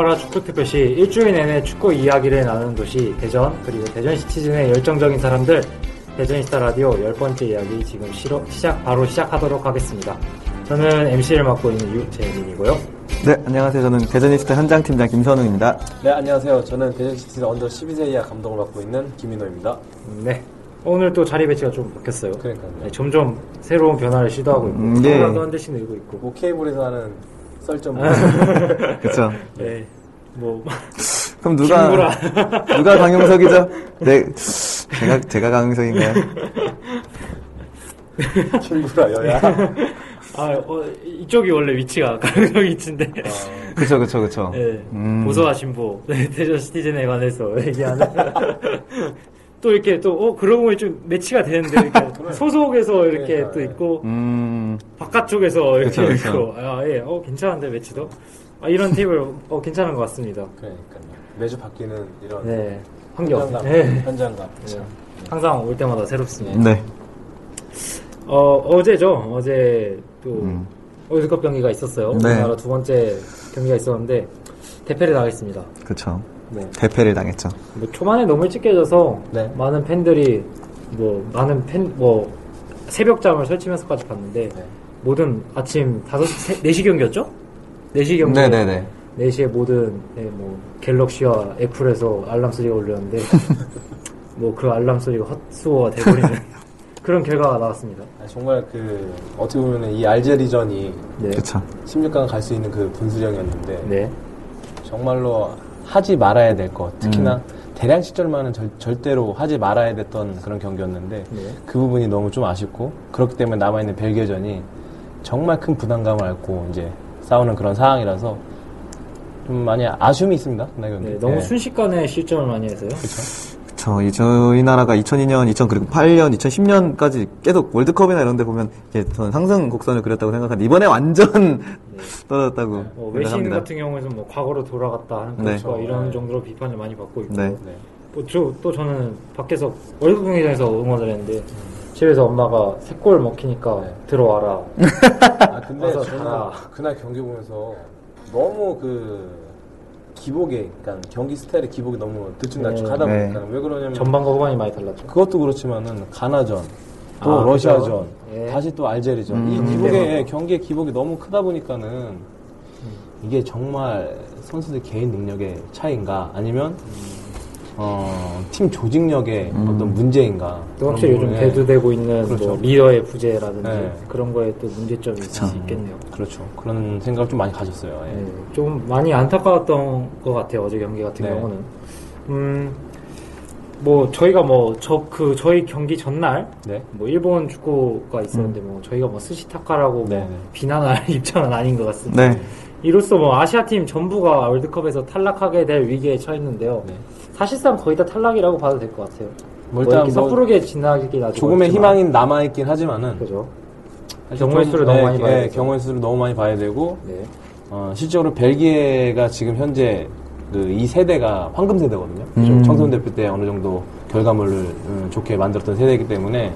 응답하라 축구 특별시 일주일 내내 축구 이야기를 나누는 도시 대전 그리고 대전 시티즌의 열정적인 사람들 대저니스타 라디오 열 번째 이야기 지금 시로, 시작 바로 시작하도록 하겠습니다. 저는 MC를 맡고 있는 유재민이고요. 네, 안녕하세요. 저는 대저니스타 현장 팀장 김선웅입니다. 네, 안녕하세요. 저는 대전시티 under 12세 이하 감독을 맡고 있는 김인호입니다. 네. 오늘 또 자리 배치가 좀 바뀌었어요. 그러니까요. 네, 점점 새로운 변화를 시도하고 있고 음, 예. 카메라도 한 대씩 늘고 있고. 뭐 케이블에서 하는 썰점 그쵸. 네. 뭐 그럼 누가, 김구라. 누가 강용석이죠? 네, 제가, 제가 강용석인가요? 친구라 여야. 아, 어, 이쪽이 원래 위치가 강성 위치인데. 그쵸, 그쵸, 그쵸. 네, 음. 보소와 진보 네, 대전 시티즌에 관해서 얘기하는 또 이렇게 또 어, 그러고 보니 좀 매치가 되는데 이렇게 소속에서 이렇게 그러니까, 또 예. 있고 음, 바깥쪽에서 이렇게 그쵸, 그쵸. 있고 아, 예, 어 괜찮은데 매치도 아, 이런 테이블 어 괜찮은 것 같습니다. 그러니까요. 매주 바뀌는 이런 네, 환경. 현장감. 네. 현장감. 네. 항상 올 때마다 새롭습니다. 네. 어 어제죠. 어제 또 음. 월드컵 경기가 있었어요. 네. 우리나라 두 번째 경기가 있었는데 대패를 당했습니다. 그쵸. 네. 대패를 당했죠. 뭐 초반에 너무 일찍 깨져서 네. 많은 팬들이 뭐 많은 팬 뭐 새벽잠을 설치면서까지 봤는데 네. 모든 아침 5시 4시 경기였죠? 4시 경기 네네네. 4시에 모든 네, 뭐 갤럭시와 애플에서 알람 소리가 울렸는데 뭐 그 알람 소리가 헛수어가 돼버리는 그런 결과가 나왔습니다. 아, 정말 그 어떻게 보면 이 알제리전이 네. 그쵸. 16강 갈 수 있는 그 분수령이었는데 네. 정말로 하지 말아야 될 것. 특히나 대량 시절만은 절, 절대로 하지 말아야 됐던 그런 경기였는데 네. 그 부분이 너무 좀 아쉽고 그렇기 때문에 남아있는 벨기에전이 정말 큰 부담감을 앓고 이제 싸우는 그런 상황이라서 좀 많이 아쉬움이 있습니다. 그날 경기. 네, 너무 네. 순식간에 실점을 많이 해서요. 그 쵸. 이 저희 나라가 2002년, 2008년, 2010년까지 계속 월드컵이나 이런 데 보면 이제 저는 상승 곡선을 그렸다고 생각하는데 이번에 완전 떨어졌다고 어, 외신 생각합니다. 같은 경우에는 뭐 과거로 돌아갔다 하는 네. 코치가 이런 네. 정도로 비판을 많이 받고 있고 네. 네. 뭐 저, 또 저는 밖에서 월드컵 경기장에서 응원을 했는데 집에서 엄마가 세골 먹히니까 네. 들어와라. 아 근데 저는. 그날 경기 보면서 너무 그 기복에, 그러니까 경기 스타일의 기복이 너무 들쭉날쭉하다 네. 보니까 왜 그러냐면 전반과 후반이 많이 달랐죠. 그것도 그렇지만은 가나전 또 아, 러시아전 그죠. 예. 다시 또 알제리전 음. 이 기복의 대박이다. 경기의 기복이 너무 크다 보니까는 이게 정말 선수들 개인 능력의 차이인가 아니면 어, 팀 조직력의 어떤 문제인가 또 확실히 요즘 대두되고 있는 그렇죠. 뭐 리더의 부재라든지 네. 그런 거에 또 문제점이 있을 수 있겠네요. 그렇죠 그런 생각을 좀 많이 가졌어요 예. 네, 좀 많이 안타까웠던 것 같아요 어제 경기 같은 네. 경우는. 음, 뭐 저희가 뭐 저 그 저희 경기 전날 네. 뭐 일본 축구가 있었는데 뭐 저희가 뭐 스시타카라고 네, 뭐 네. 비난할 입장은 아닌 것 같습니다. 네. 이로써 뭐 아시아 팀 전부가 월드컵에서 탈락하게 될 위기에 처했는데요. 네. 사실상 거의 다 탈락이라고 봐도 될 것 같아요. 뭐뭐 일단 뭐 섣부르게 지나기긴 아직 조금의 어렵지만. 희망이 남아 있긴 하지만은 그죠. 경우의 좀, 수를 너무 많이 봐야 예, 되죠. 경우의 수를 너무 많이 봐야 되고 네. 어, 실제로 벨기에가 지금 현재 그 이 세대가 황금 세대거든요. 음. 청소년 대표 때 어느 정도 결과물을 음, 좋게 만들었던 세대이기 때문에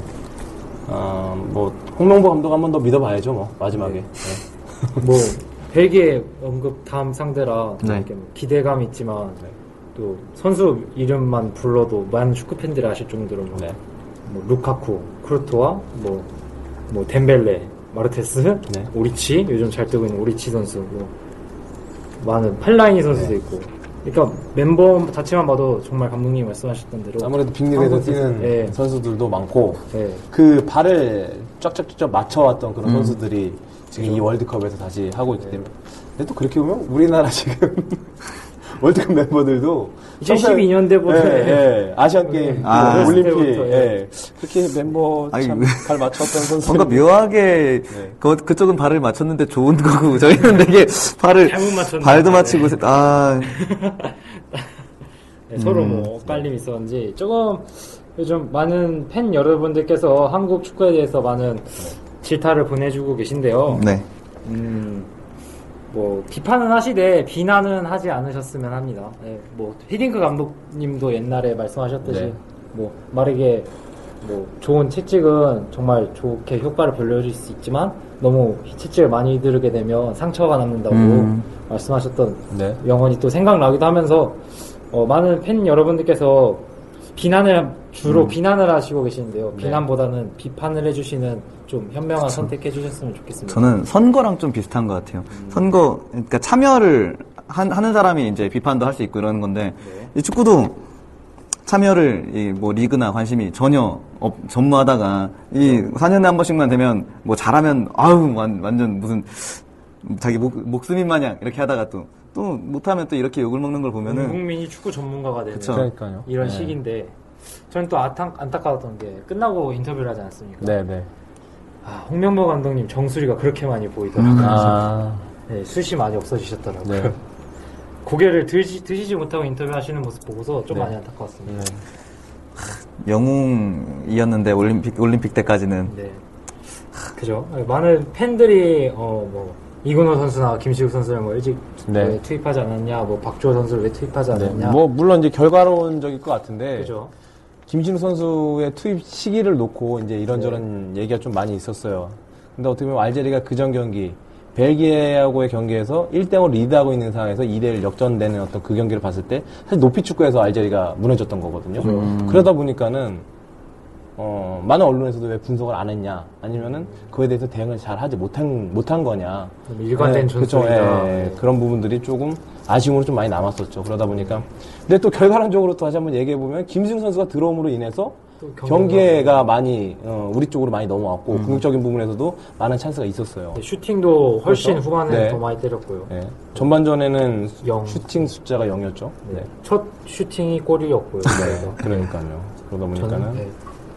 어, 뭐 홍명보 감독 한 번 더 믿어봐야죠. 뭐 마지막에. 네. 뭐 벨기에 언급 다음 상대라 네. 이렇게 뭐 기대감 있지만 네. 또 선수 이름만 불러도 많은 축구 팬들이 아실 정도로 뭐, 네. 뭐 루카쿠, 크루토와 뭐 뭐 덴벨레, 마르테스, 네. 오리치 요즘 잘 뜨고 있는 오리치 선수, 뭐 많은 팔라이니 선수도 네. 있고. 그러니까 멤버 자체만 봐도 정말 감독님이 말씀하셨던 대로 아무래도 빅리그에서 뛰는 예. 선수들도 많고 예. 그 발을 쫙쫙쫙 맞춰왔던 그런 음. 선수들이 지금 이 월드컵에서 다시 하고 있기 때문에 근데 또 그렇게 보면 우리나라 지금 월드컵 멤버들도 2012년 때보다 예, 예. 아시안 게임 아. 그 올림픽 예. 예. 그렇게 멤버 아니, 참 왜- 잘 맞췄던 선수 뭔가 묘하게 네. 그, 그쪽은 발을 맞췄는데 좋은 거고 저희는 되게 발을 잘못 맞췄는데. 발도 맞추고 아 네, 서로 음. 뭐 엇갈림이 있었는지 조금 요즘 많은 팬 여러분들께서 한국 축구에 대해서 많은 질타를 보내주고 계신데요. 네. 음, 뭐 비판은 하시되 비난은 하지 않으셨으면 합니다. 네, 뭐 히딩크 감독님도 옛날에 말씀하셨듯이 네. 뭐 빠르게 뭐 좋은 채찍은 정말 좋게 효과를 불러줄 수 있지만 너무 채찍을 많이 들게 되면 상처가 남는다고 음. 말씀하셨던 네. 영혼이 또 생각나기도 하면서 어, 많은 팬 여러분들께서 비난을 주로 음. 비난을 하시고 계시는데요. 네. 비난보다는 비판을 해주시는 좀 현명한 선택해 주셨으면 좋겠습니다. 저는 선거랑 좀 비슷한 것 같아요. 선거, 그러니까 참여를 한- 하는 사람이 이제 비판도 할 수 있고 이러는 건데, 이 축구도 참여를 이 뭐 리그나 관심이 전혀 없, 전무하다가 이 4년에 한 번씩만 되면 뭐 잘하면 아우 완, 완전 무슨 자기 목, 목숨인 마냥 이렇게 하다가 또 또 못하면 또 이렇게 욕을 먹는 걸 보면은 국민이 축구 전문가가 되는 그쵸. 그러니까요. 이런 네. 시기인데 저는 또 안타, 안타까웠던 게 끝나고 인터뷰를 하지 않았습니까? 네, 네. 아, 홍명보 감독님 정수리가 그렇게 많이 보이더라고요. 아, 네, 숱이 많이 없어지셨더라고요. 네. 고개를 드시, 드시지 못하고 인터뷰하시는 모습 보고서 좀 네. 많이 안타까웠습니다. 네. 영웅이었는데 올림픽 올림픽 때까지는 네. 그죠. 많은 팬들이, 어, 뭐, 이근호 선수나 김시욱 선수를 뭐 일찍 네. 왜 투입하지 않았냐, 뭐 박주호 선수를 왜 투입하지 네. 않았냐. 뭐 물론 이제 결과론적일 것 같은데 그죠. 김신우 선수의 투입 시기를 놓고 이제 이런저런 얘기가 좀 많이 있었어요. 근데 어떻게 보면 알제리가 그전 경기 벨기에하고의 경기에서 1대0으로 리드하고 있는 상황에서 2대1 역전되는 어떤 그 경기를 봤을 때 사실 높이 축구에서 알제리가 무너졌던 거거든요. 그러다 보니까는 어, 많은 언론에서도 왜 분석을 안 했냐 아니면은 그에 대해서 대응을 잘 하지 못한 못한 거냐 좀 일관된 그쵸, 전술이다. 예, 그런 부분들이 조금 아쉬움으로 좀 많이 남았었죠. 그러다 보니까. 근데 또 결과론적으로 또 다시 한번 얘기해 보면 김승 선수가 들어옴으로 인해서 또 경기가- 경기가 많이 어, 우리 쪽으로 많이 넘어왔고 공격적인 부분에서도 많은 찬스가 있었어요. 네, 슈팅도 훨씬 그렇죠? 후반에 네. 더 많이 때렸고요. 예. 전반전에는 영. 슈팅 숫자가 0이었죠. 네. 첫 슈팅이 골이었고요. 그래서 그러니까요. 그러다 보니까는 저는 네.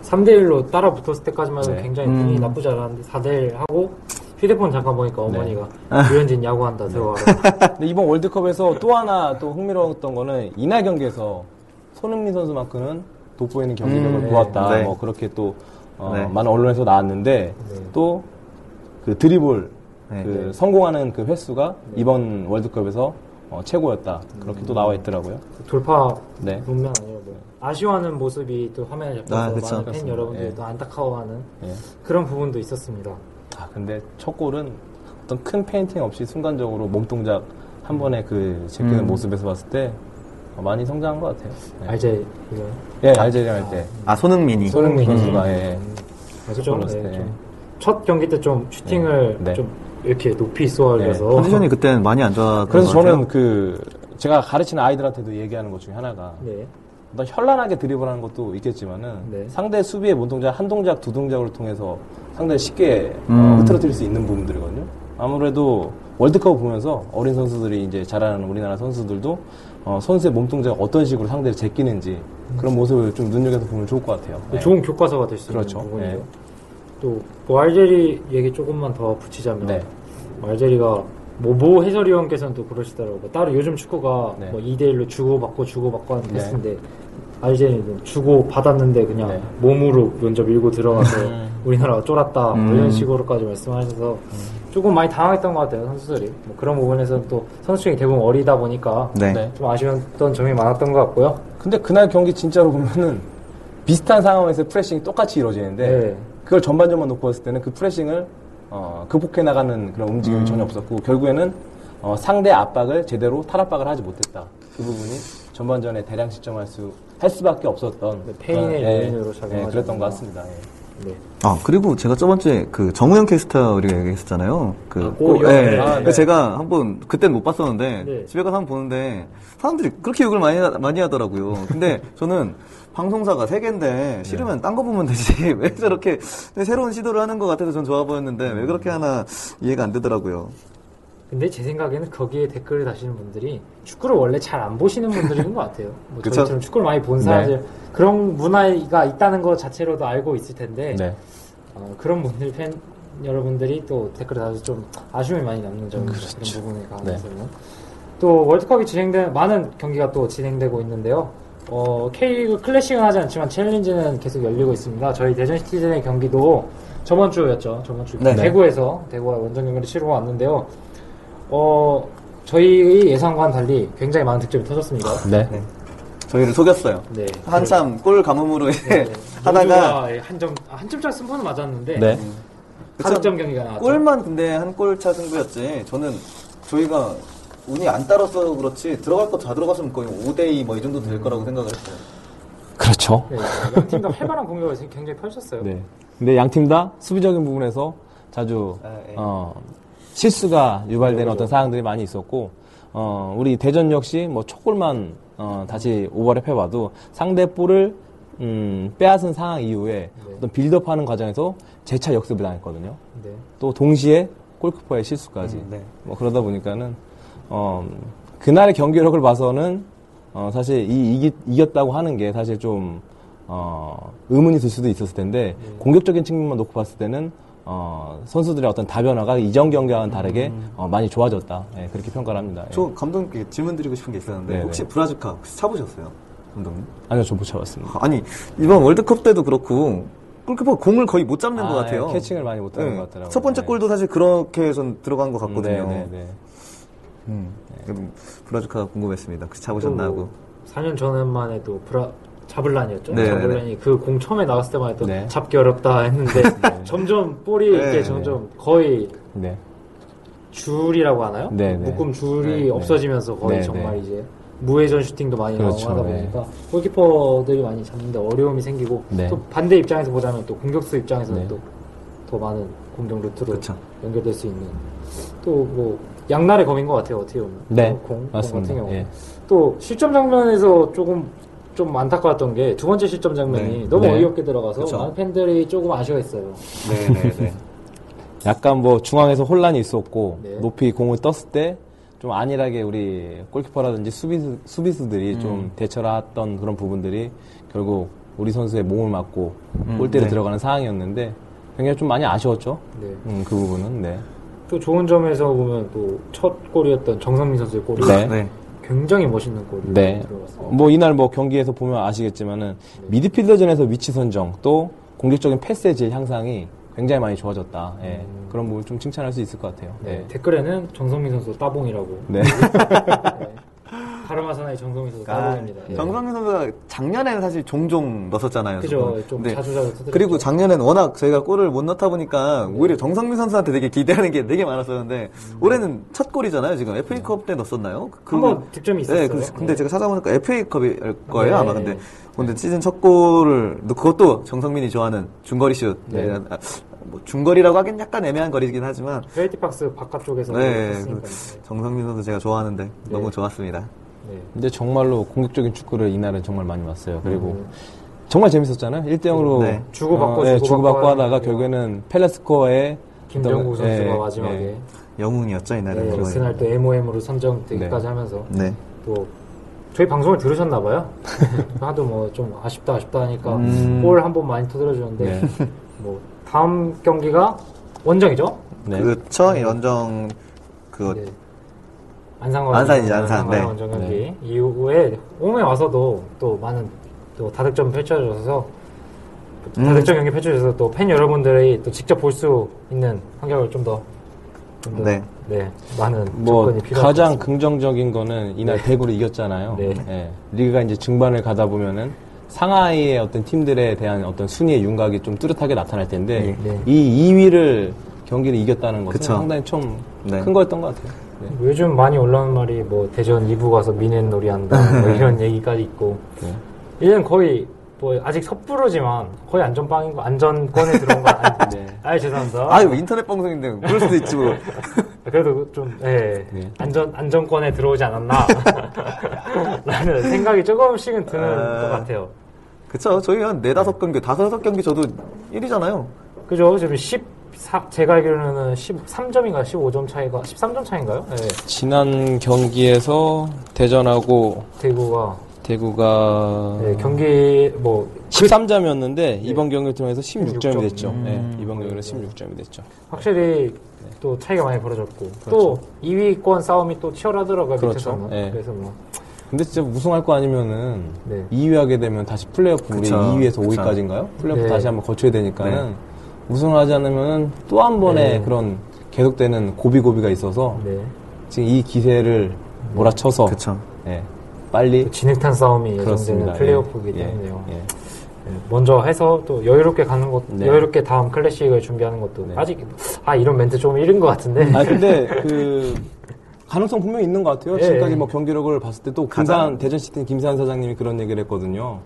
3대1로 따라 붙었을 때까지만 해도 네. 굉장히 분위기 나쁘지 않았는데 4대1 하고 휴대폰 잠깐 보니까 네. 어머니가 유현진 야구한다 들어와라. 근데 이번 월드컵에서 또 하나 또 흥미로웠던 거는 이날 경기에서 손흥민 선수만큼은 돋보이는 경기력을 음, 보았다. 네. 뭐 그렇게 또 어, 네. 많은 언론에서 나왔는데 네. 또그 드리블 네. 그 네. 성공하는 그 횟수가 이번 월드컵에서 어, 최고였다. 그렇게 또 나와 있더라고요. 돌파 네. 분명 아니고 뭐 아쉬워하는 모습이 또 화면에 잡혀서 아, 그쵸. 많은 팬. 여러분들이 예. 또 안타까워하는 예. 그런 부분도 있었습니다. 아 근데 첫 골은 어떤 큰 페인팅 없이 순간적으로 몸 동작 한 번에 그 제끼는 음. 모습에서 봤을 때 어, 많이 성장한 것 같아요. 네. 알제 이거 예, 할 때. 아 손흥민이 손흥민 손흥민. 선수가 예. 맞죠? 골 넣었을 때. 첫 경기 때 좀 슈팅을 네. 네. 좀 이렇게 높이 쏘아올려서 컨디션이 그때는 많이 안 좋았던 그래서 것 같아요. 저는 그 제가 가르치는 아이들한테도 얘기하는 것 중에 하나가 네. 어떤 현란하게 드리블하는 것도 있겠지만은 네. 상대 수비의 몸 동작 한 동작 두 동작을 통해서 상대를 쉽게 어, 음. 흐트러뜨릴 수 있는 부분들이거든요. 아무래도 월드컵 보면서 어린 선수들이 이제 잘하는 우리나라 선수들도 어, 선수의 몸 동작 어떤 식으로 상대를 제끼는지 그런 모습을 좀 눈여겨서 보면 좋을 것 같아요. 네. 좋은 교과서가 될수 그렇죠. 있는 부분이죠. 네. 또뭐 알제리 얘기 조금만 더 붙이자면 네. 알제리가 뭐, 모 해설위원께서는 또 그러시더라고요. 따로 요즘 축구가 네. 뭐 2대1로 주고받고 주고받고 하는 네. 패스인데 알제리는 주고 받았는데 그냥 네. 몸으로 먼저 밀고 들어가서 음. 우리나라가 쫄았다 뭐 음. 이런 식으로까지 말씀하셔서 조금 많이 당황했던 것 같아요 선수들이 뭐 그런 부분에서는 또 선수 중에 대부분 어리다 보니까 네. 네. 좀 아쉬웠던 점이 많았던 것 같고요. 근데 그날 경기 진짜로 보면은 비슷한 상황에서 프레싱이 똑같이 이루어지는데 네. 그걸 전반전만 놓고 봤을 때는 그 프레싱을 어, 극복해 나가는 그런 움직임이 전혀 없었고 결국에는 어, 상대 압박을 제대로 탈압박을 하지 못했다. 그 부분이 전반전에 대량 실점할 수 할 수밖에 없었던 네, 페인의 그런, 예, 요인으로 예, 작용하지 그랬던 것. 같습니다. 예. 네. 아 그리고 제가 저번주에 그 정우영 캐스터 우리가 얘기했었잖아요. 그 아, 골이요? 예. 네. 아, 네. 제가 한번 그때는 못 봤었는데 네. 집에 가서 한번 보는데 사람들이 그렇게 욕을 많이 하- 많이 하더라고요. 근데 저는 방송사가 세 개인데 싫으면 딴거 보면 되지 왜 저렇게 새로운 시도를 하는 것 같아서 전 좋아 보였는데 왜 그렇게 하나 이해가 안 되더라고요. 근데 제 생각에는 거기에 댓글을 다시는 분들이 축구를 원래 잘 안 보시는 분들인 것 같아요. 뭐 그쵸? 저희처럼 축구를 많이 본 사람들 그런 문화가 있다는 것 자체로도 알고 있을 텐데 네. 어, 그런 분들 팬 여러분들이 또 댓글을 달아서 좀 아쉬움이 많이 남는 점 그런 부분에 관해서는 또 월드컵이 진행된 많은 경기가 또 진행되고 있는데요. 어, K리그 클래식은 하지 않지만 챌린지는 계속 열리고 있습니다. 저희 대전 시티즌의 경기도 저번 주였죠. 저번 주 네. 대구에서 대구와 원정 경기를 치르고 왔는데요. 어, 저희의 예상과는 달리 굉장히 많은 득점이 터졌습니다. 네. 저희를 속였어요. 네. 한참 골 가뭄으로 네. 하다가 모두가 한점 한 점차 승부는 맞았는데 네. 가득점 경기가 나왔죠. 골만 근데 한 골 차 승부였지. 저는 저희가 운이 안 따라서 그렇지 들어갈 거 다 들어갔으면 거의 5대2 뭐 이 정도 될 거라고 생각을 했어요. 그렇죠. 네, 양팀 다 활발한 공격을 굉장히 펼쳤어요. 네. 근데 양팀 다 수비적인 부분에서 자주 아, 예. 어, 실수가 유발되는 어떤 사항들이 많이 있었고 어, 우리 대전 역시 뭐 촉골만 어, 다시 오버랩 해봐도 상대 볼을 음, 빼앗은 상황 이후에 어떤 빌드업하는 과정에서 재차 역습을 당했거든요. 네. 또 동시에 골키퍼의 실수까지. 음, 네. 뭐 그러다 보니까는 어, 그날의 경기력을 봐서는 어, 사실 이 이기, 이겼 다고 하는 게 사실 좀 어, 의문이 들 수도 있었을 텐데 공격적인 측면만 놓고 봤을 때는 어, 선수들의 어떤 다변화가 이전 경기와는 다르게 어, 많이 좋아졌다. 예, 그렇게 평가를 합니다. 예. 저 감독님께 질문 드리고 싶은 게 있었는데 네네. 혹시 브라즈카 혹시 차보셨어요? 감독님? 아니요, 저못 잡았습니다. 아니 이번 월드컵 때도 그렇고 골키퍼 공을 거의 못 잡는 아, 것 같아요. 예, 캐칭을 많이 못 하는 네. 것 같더라고요. 첫 번째 네. 골도 사실 그렇게 해서 들어간 것 같거든요. 네, 네, 네. 음. 브라즈카 궁금했습니다. 혹시 차보셨나 하고. 4년 전만 해도 브라 자블란이었죠. 네, 자블란이 그 공 처음에 나왔을 때만 해도 네. 잡기 어렵다 했는데 점점 볼이 네, 네. 점점 거의 네. 줄이라고 하나요? 네, 네. 묶음 줄이 네, 없어지면서 거의 네, 정말 네. 이제 무회전 슈팅도 많이 그렇죠, 나오고 하다 네. 보니까 골키퍼들이 많이 잡는데 어려움이 생기고 네. 또 반대 입장에서 보자면 또 공격수 입장에서는 네. 또더 많은 공격 루트로 그쵸. 연결될 수 있는 또 뭐 양날의 검인 것 같아요 어떻게 보면 네, 어, 공, 공 맞습니다. 같은 경우 예. 또 실점 장면에서 조금 좀 안타까웠던 게 두 번째 실점 장면이 네. 너무 네. 어이없게 들어가서 그쵸. 많은 팬들이 조금 아쉬워했어요. 네네네. 약간 뭐 중앙에서 혼란이 있었고 네. 높이 공을 떴을 때 좀 안일하게 우리 골키퍼라든지 수비수, 수비수들이 좀 대처를 했던 그런 부분들이 결국 우리 선수의 몸을 맞고 골대로 네. 들어가는 상황이었는데 굉장히 좀 많이 아쉬웠죠. 네. 음, 그 부분은 네. 또 좋은 점에서 보면 또 첫 골이었던 정성민 선수의 골이 네. 네. 굉장히 멋있는 골이 네. 들어갔어요. 뭐 이날 뭐 경기에서 보면 아시겠지만은 미드필더전에서 위치 선정 또 공격적인 패스의 질 향상이 굉장히 많이 좋아졌다. 예. 그런 부분 좀 칭찬할 수 있을 것 같아요. 네, 네. 댓글에는 정성민 선수 따봉이라고. 네. 네. 파르마 사나의 정성민 선수 아, 따봉입니다. 네. 정성민 선수가 작년에는 사실 종종 넣었잖아요. 그죠. 조금. 좀 자주 자주 터뜨렸죠. 그리고 작년엔 워낙 저희가 골을 못 넣다 보니까 오히려 정성민 선수한테 되게 기대하는 게 되게 많았었는데 올해는 첫 골이잖아요. 지금 FA컵 때 넣었었나요? 그- 한번 득점이 있었어요. 네, 그- 근데 네. 제가 찾아보니까 FA컵일 거예요 네. 아마 근데 근데 시즌 첫 골을 넣- 그것도 정성민이 좋아하는 중거리 슛. 네. 아, 뭐 중거리라고 하긴 약간 애매한 거리긴 하지만 페이티 박스 바깥쪽에서 네. 그 정성민 선수 제가 좋아하는데 너무 좋았습니다. 네. 근데 정말로 공격적인 축구를 이날은 정말 많이 봤어요. 그리고 정말 재밌었잖아요. 1대0으로 네. 주고받고 네, 주고받고 주고받고 하다가 하는 결국에는 펠레스코어의 김정국 어떤- 선수가 예, 마지막에 예. 영웅이었죠 이날은. 네. 그날 또 MOM으로 선정되기까지 네. 하면서 네. 또 저희 방송을 들으셨나 봐요. 하도 뭐 좀 아쉽다 아쉽다 하니까 음. 골한 번 많이 터뜨려주는데 네. 뭐 다음 경기가 원정이죠? 네. 그쵸 이 원정 그 네. 안산 안산이죠, 안산. 네. 원정 경기 이후에 홈에 와서도 또 많은 또 다득점 펼쳐져서 음. 다득점 경기 펼쳐져서 또 팬 여러분들이 또 직접 볼 수 있는 환경을 좀더 좀 더, 네. 네, 많은 뭐 가장. 긍정적인 거는 이날 대구를 이겼잖아요. 네. 예. 리그가 이제 중반을 가다 보면은 상하이의 어떤 팀들에 대한 어떤 순위의 윤곽이 좀 뚜렷하게 나타날 텐데 네, 네. 이 2위를 경기를 이겼다는 것은 그쵸. 상당히 좀큰 네. 거였던 것 같아요. 네. 요즘 많이 올라오는 말이 뭐 대전 2부 가서 미넨 놀이 한다 뭐 이런 얘기까지 있고 네. 이제는 거의 뭐 아직 섣부르지만 거의 안전빵인 거 안전권에 들어온 거 아니, 네. 아니 죄송합니다. 아유 인터넷 방송인데 그럴 수도 있지 뭐. 그래도 좀 예, 네. 안전 안전권에 들어오지 않았나 라는 생각이 조금씩은 드는 아. 것 같아요. 그쵸 저희 한 네다섯 경기 다섯 경기 저도 1위잖아요. 그죠? 지금 14 제가 알기로는 13점인가 15점 차이가 13점 차인가요? 예. 지난 경기에서 대전하고 대구가 대구가 예, 경기 뭐 13점이었는데 이번 경기를 통해서 16점이 16점. 됐죠. 음. 네, 이번 경기는 16점이 됐죠. 확실히 또 차이가 많이 벌어졌고 그렇죠. 또 2위권 싸움이 또 치열하더라고요 그렇죠. 밑에서는 예. 그래서 뭐 근데 진짜 우승할 거 아니면은 네. 2위 하게 되면 다시 플레이오프 우리 그쵸. 2위에서 그쵸. 5위까지인가요? 플레이오프 네. 다시 한번 거쳐야 되니까는 네. 우승을 하지 않으면은 또한 번의 네. 그런 계속되는 고비고비가 있어서 네. 지금 이 기세를 몰아쳐서 그쵸. 예, 빨리 또 진흙탕 싸움이 예정되는 그렇습니다. 플레이오프이기 예, 때문에요. 예, 예. 네, 먼저 해서 또 여유롭게 가는 것, 네. 여유롭게 다음 클래식을 준비하는 것도 네. 아직 아 이런 멘트 좀 이른 것 같은데. 아 근데 그 가능성 분명히 있는 것 같아요. 예. 지금까지 뭐 경기력을 봤을 때 또 김산 대전 시티 김산 사장님이 그런 얘기를 했거든요.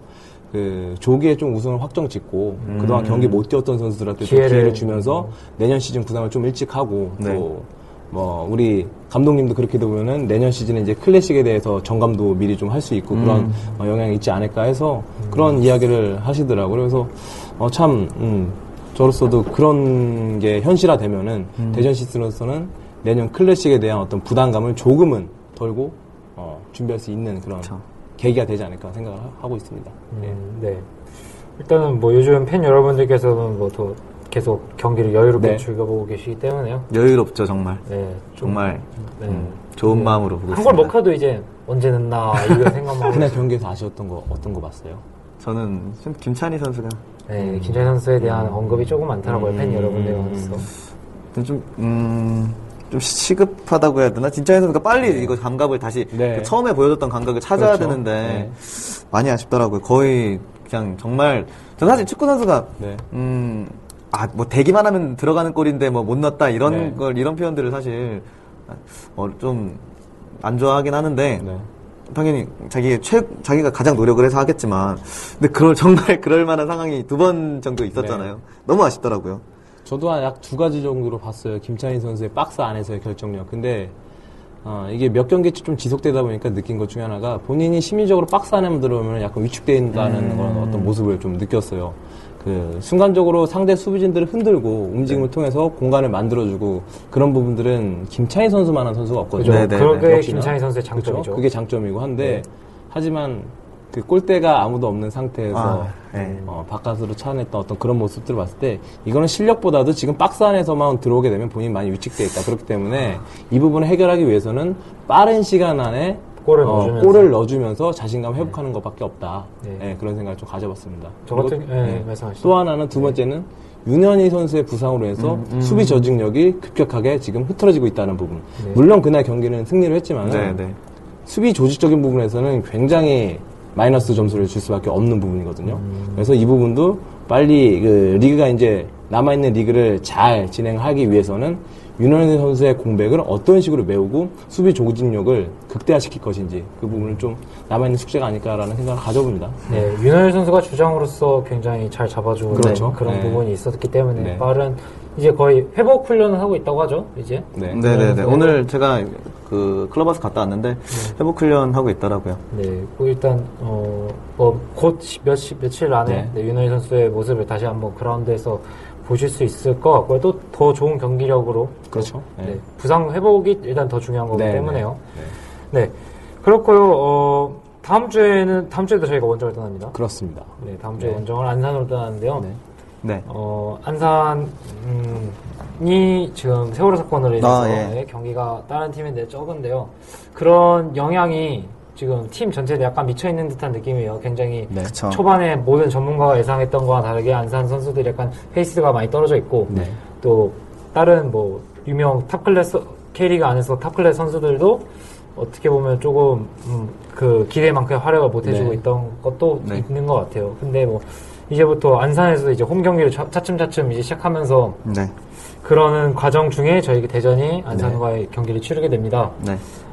그 조기에 좀 우승을 확정 짓고 그동안 경기 못 뛰었던 선수들한테 좀 기회를- 기회를 주면서 내년 시즌 부상을 좀 일찍 하고 네. 또뭐 우리 감독님도 그렇게 되면은 내년 시즌에 이제 클래식에 대해서 정감도 미리 좀 할 수 있고 그런 어, 영향이 있지 않을까 해서 그런 이야기를 하시더라고요. 그래서 어, 참 음, 저로서도 그런 게 현실화되면은 대전 시스로서는 내년 클래식에 대한 어떤 부담감을 조금은 덜고 어, 준비할 수 있는 그런 그쵸. 계기가 되지 않을까 생각을 하- 하고 있습니다. 예. 음, 네. 일단은 뭐 요즘 팬 여러분들께서는 뭐더 계속 경기를 여유롭게 네. 즐겨보고 계시기 때문에요. 여유롭죠 정말. 네. 좀, 정말 네. 음, 좋은 네. 마음으로 보고 한골 있습니다. 먹혀도 이제 언제 넣나 이런 생각만 하고 그날. 경기에서 아쉬웠던 거 어떤 거 봤어요? 저는 좀 김찬희 선수가 네, 김찬희 선수에 대한 언급이 조금 많더라고요. 팬 음. 여러분들 가운데서. 좀, 음, 좀 시급하다고 해야 되나? 진짜희 선수가 빨리 이거 감각을 다시 네. 그 처음에 보여줬던 감각을 찾아야 그렇죠. 되는데 네. 많이 아쉽더라고요. 거의 그냥 정말 저 사실 축구 선수가 네. 음, 아, 뭐 대기만 하면 들어가는 골인데 뭐 못 넣었다 이런 네. 걸 이런 표현들을 사실 어, 좀 안 좋아하긴 하는데 네. 당연히 자기 최 자기가 가장 노력을 해서 하겠지만 근데 그럴 정말 그럴 만한 상황이 두 번 정도 있었잖아요. 네. 너무 아쉽더라고요. 저도 한 약 두 가지 정도로 봤어요. 김찬희 선수의 박스 안에서의 결정력. 근데 어, 이게 몇 경기째 좀 지속되다 보니까 느낀 것 중에 하나가 본인이 심리적으로 박스 안에만 들어오면 약간 위축된다는 음. 그런 어떤 모습을 좀 느꼈어요. 그 순간적으로 상대 수비진들을 흔들고 움직임을 네. 통해서 공간을 만들어주고 그런 부분들은 김찬희 선수만한 선수가 없거든요. 그죠. 네, 네, 그게 네. 역시나. 김찬희 선수의 그렇죠? 장점이죠. 그게 장점이고 한데 네. 하지만 그 골대가 아무도 없는 상태에서 아, 네. 어, 바깥으로 차냈던 어떤 그런 모습들을 봤을 때 이거는 실력보다도 지금 박스 안에서만 들어오게 되면 본인이 많이 위축돼 있다. 그렇기 때문에 이 부분을 해결하기 위해서는 빠른 시간 안에 골을 어, 넣어주면서. 골을 넣어주면서 자신감 회복하는 것밖에 없다. 네. 네, 그런 생각을 좀 가져봤습니다. 저 같은- 네, 말씀하시죠. 또 하나는 두 번째는 윤현희 선수의 부상으로 해서 수비 저직력이 급격하게 지금 흐트러지고 있다는 부분. 네. 물론 그날 경기는 승리를 했지만 네, 네. 수비 조직적인 부분에서는 굉장히 마이너스 점수를 줄 수밖에 없는 부분이거든요. 그래서 이 부분도 빨리 그 리그가 이제 남아있는 리그를 잘 진행하기 위해서는 윤현희 선수의 공백을 어떤 식으로 메우고 수비 조직력을 극대화시킬 것인지 그 부분을 좀 남아있는 숙제가 아닐까라는 생각을 가져봅니다. 네, 윤호일 선수가 주장으로서 굉장히 잘 잡아주고 그렇죠. 그런 네. 부분이 있었기 때문에 네. 빠른 이제 거의 회복 훈련을 하고 있다고 하죠. 이제 네. 네 네 네. 오늘 제가 그 클럽하우스 갔다 왔는데 회복 훈련 하고 있더라고요. 네, 그 일단 어뭐곧 며칠 며칠 안에 네. 네. 윤호일 선수의 모습을 다시 한번 그라운드에서 보실 수 있을 것 같고요. 또 더 좋은 경기력으로 그렇죠. 네, 네. 부상 회복이 일단 더 중요한 거기 네, 때문에요. 네. 그렇고요. 어, 다음 주에는 다음 주에도 저희가 원정을 떠납니다. 그렇습니다. 네, 다음 주에 네. 원정을 안산으로 떠나는데요. 네. 네. 어, 안산이 지금 세월호 사건으로 인해서 아, 예. 네, 경기가 다른 팀인데 적은데요. 그런 영향이 지금 팀 전체에 약간 미쳐 있는 듯한 느낌이에요. 굉장히 네. 초반에 모든 전문가가 예상했던 거와 다르게 안산 선수들이 약간 페이스가 많이 떨어져 있고 네. 또 다른 뭐 유명 탑 클래스 K리그 안에서 탑 클래스 선수들도 어떻게 보면 조금 음, 그 기대만큼 활약을 못 해주고 네. 있던 것도 네. 있는 것 같아요. 근데 뭐 이제부터 안산에서 이제 홈 경기를 차- 차츰차츰 이제 시작하면서 네. 그러는 과정 중에 저희 대전이 안산과의 경기를 치르게 됩니다.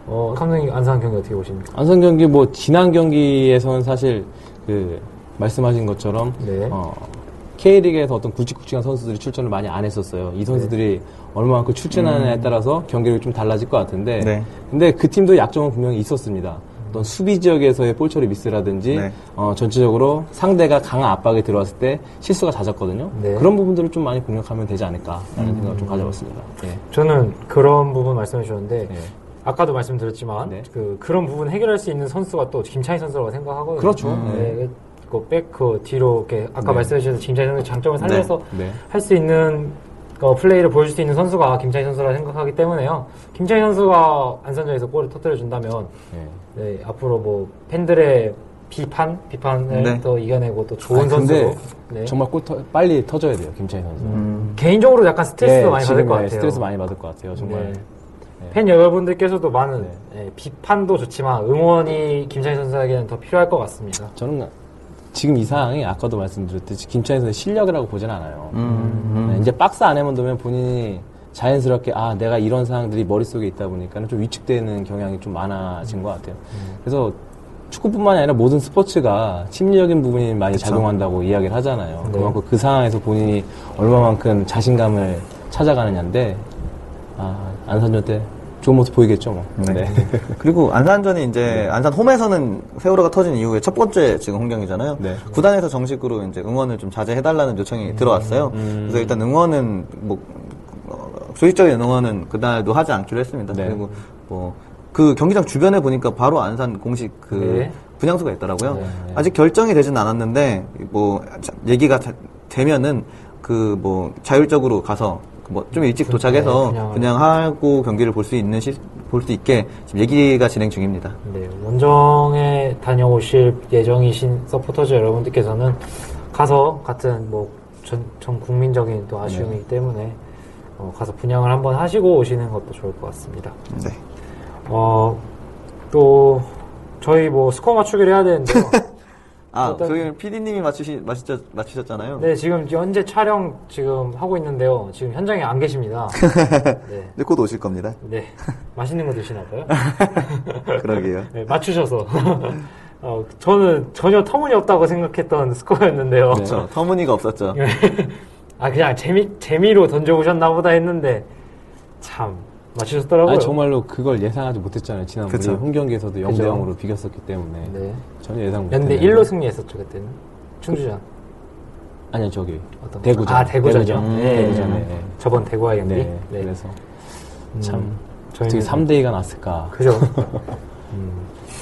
네. 어, 감독님 안산 경기 어떻게 보십니까? 안산 경기 뭐 지난 경기에서는 사실 그 말씀하신 것처럼 네. 어, K리그에서 어떤 굵직굵직한 선수들이 출전을 많이 안 했었어요. 이 선수들이 얼마만큼 출전하느냐에 따라서 경기력이 좀 달라질 것 같은데 네. 근데 그 팀도 약점은 분명히 있었습니다. 어떤 수비 지역에서의 볼 처리 미스라든지 네. 어, 전체적으로 상대가 강한 압박에 들어왔을 때 실수가 잦았거든요. 네. 그런 부분들을 좀 많이 공략하면 되지 않을까라는 생각을 좀 가져봤습니다. 예. 저는 그런 부분 말씀해 주셨는데 예. 아까도 말씀드렸지만 네. 그 그런 부분 해결할 수 있는 선수가 또 김창희 선수라고 생각하거든요. 그렇죠. 네. 그 백 그 뒤로 이렇게 아까 네. 말씀해 주신 김창희 선수의 장점을 살려서 네. 할수 있는 어, 플레이를 보여줄 수 있는 선수가 김창희 선수라 생각하기 때문에요. 김창희 선수가 안산전에서 골을 터뜨려 준다면 예. 네, 앞으로 뭐 팬들의 비판 비판을 네. 또 이겨내고 또 좋은 아니, 선수로 네. 정말 골 터, 빨리 터져야 돼요, 김창희 선수. 개인적으로 약간 스트레스도 네, 많이 받을 것 네, 같아요. 스트레스 많이 받을 것 같아요, 정말. 네. 팬 여러분들께서도 많은 예, 비판도 좋지만 응원이 김창희 선수에게는 더 필요할 것 같습니다. 저는 지금 이 상황이 아까도 말씀드렸듯이 김창희 선수의 실력이라고 보진 않아요. 음, 네, 이제 박스 안에만 두면 본인이 자연스럽게 아 내가 이런 상황들이 머릿속에 있다 보니까 좀 위축되는 경향이 좀 많아진 것 같아요. 그래서 축구뿐만이 아니라 모든 스포츠가 심리적인 부분이 많이 작용한다고 이야기를 하잖아요. 네. 그만큼 그 상황에서 본인이 얼마만큼 자신감을 찾아가느냐인데 아, 안산전 때 좋은 모습 보이겠죠, 뭐. 네. 그리고 안산전이 이제 안산 홈에서는 세월호가 터진 이후에 첫 번째 지금 홈경이잖아요. 네. 구단에서 정식으로 이제 응원을 좀 자제해달라는 요청이 들어왔어요. 그래서 일단 응원은 뭐 어, 조직적인 응원은 그날도 하지 않기로 했습니다. 네. 그리고 뭐 그 경기장 주변에 보니까 바로 안산 공식 그 네. 분향소가 있더라고요. 네, 네. 아직 결정이 되진 않았는데 뭐 자- 얘기가 자- 되면은 그 뭐 자율적으로 가서 뭐 좀 일찍 도착해서 네, 그냥- 그냥 하고 경기를 볼 수 있는 볼수 있게 지금 얘기가 진행 중입니다. 네, 원정에 다녀오실 예정이신 서포터즈 여러분들께서는 가서 같은 뭐 전, 전 국민적인 또 아쉬움이기 때문에 어, 가서 분향을 한번 하시고 오시는 것도 좋을 것 같습니다. 네. 어, 또 저희 뭐 스코어 맞추기를 해야 되는데요. 아, 저희 PD님이 맞추시, 맞추셨, 맞추셨잖아요. 네, 지금 현재 촬영 지금 하고 있는데요. 지금 현장에 안 계십니다. 네, 근데 곧 오실 겁니다. 네, 맛있는 거 드시나 봐요. 그러게요. 네, 맞추셔서. 어, 저는 전혀 터무니없다고 생각했던 스코어였는데요. 그렇죠. 터무니가 없었죠. 아, 그냥 재미, 재미로 던져오셨나 보다 했는데, 참, 맞추셨더라고요. 아 정말로 그걸 예상하지 못했잖아요. 지난 그쵸. 우리 홈 경기에서도 0대 그죠. 0으로 비겼었기 때문에 네. 전혀 예상 못했는데. 연대 1로 승리했었죠, 그때는. 충주전. 아니요 저기 어떤 대구전. 아, 대구전이요? 대구전. 네. 대구전에. 네. 저번 대구와의 경기. 네. 네. 그래서 음, 참 어떻게 3대 2가 났을까? 그죠.